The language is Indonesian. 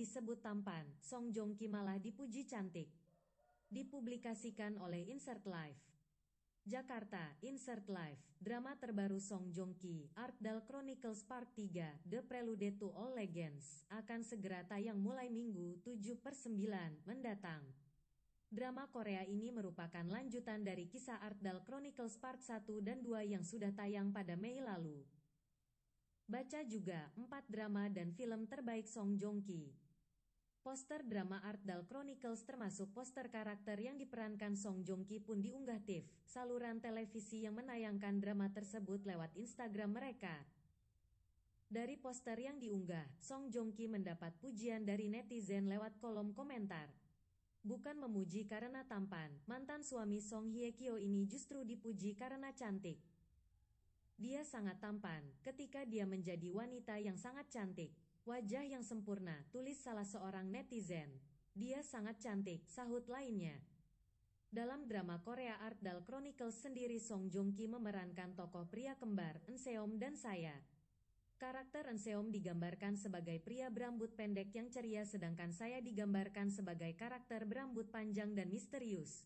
disebut tampan, Song Joong Ki malah dipuji cantik. Dipublikasikan oleh Insert Life. Jakarta, Insert Life, drama terbaru Song Joong Ki, Art Dal Chronicles Part 3, The Prelude to All Legends, akan segera tayang mulai Minggu 7 per 9 mendatang. Drama Korea ini merupakan lanjutan dari kisah Art Dal Chronicles Part 1 dan 2 yang sudah tayang pada Mei lalu. Baca juga 4 drama dan film terbaik Song Joong Ki. Poster drama Art Dal Chronicles termasuk poster karakter yang diperankan Song Joong Ki pun diunggah TIFF, saluran televisi yang menayangkan drama tersebut lewat Instagram mereka. Dari poster yang diunggah, Song Joong Ki mendapat pujian dari netizen lewat kolom komentar. Bukan memuji karena tampan, mantan suami Song Hye Kyo ini justru dipuji karena cantik. Dia sangat tampan ketika dia menjadi wanita yang sangat cantik. Wajah yang sempurna, tulis salah seorang netizen. Dia sangat cantik, sahut lainnya. Dalam drama Korea Art Dal Chronicles sendiri Song Joong Ki memerankan tokoh pria kembar, Enseom dan saya. Karakter Enseom digambarkan sebagai pria berambut pendek yang ceria sedangkan saya digambarkan sebagai karakter berambut panjang dan misterius.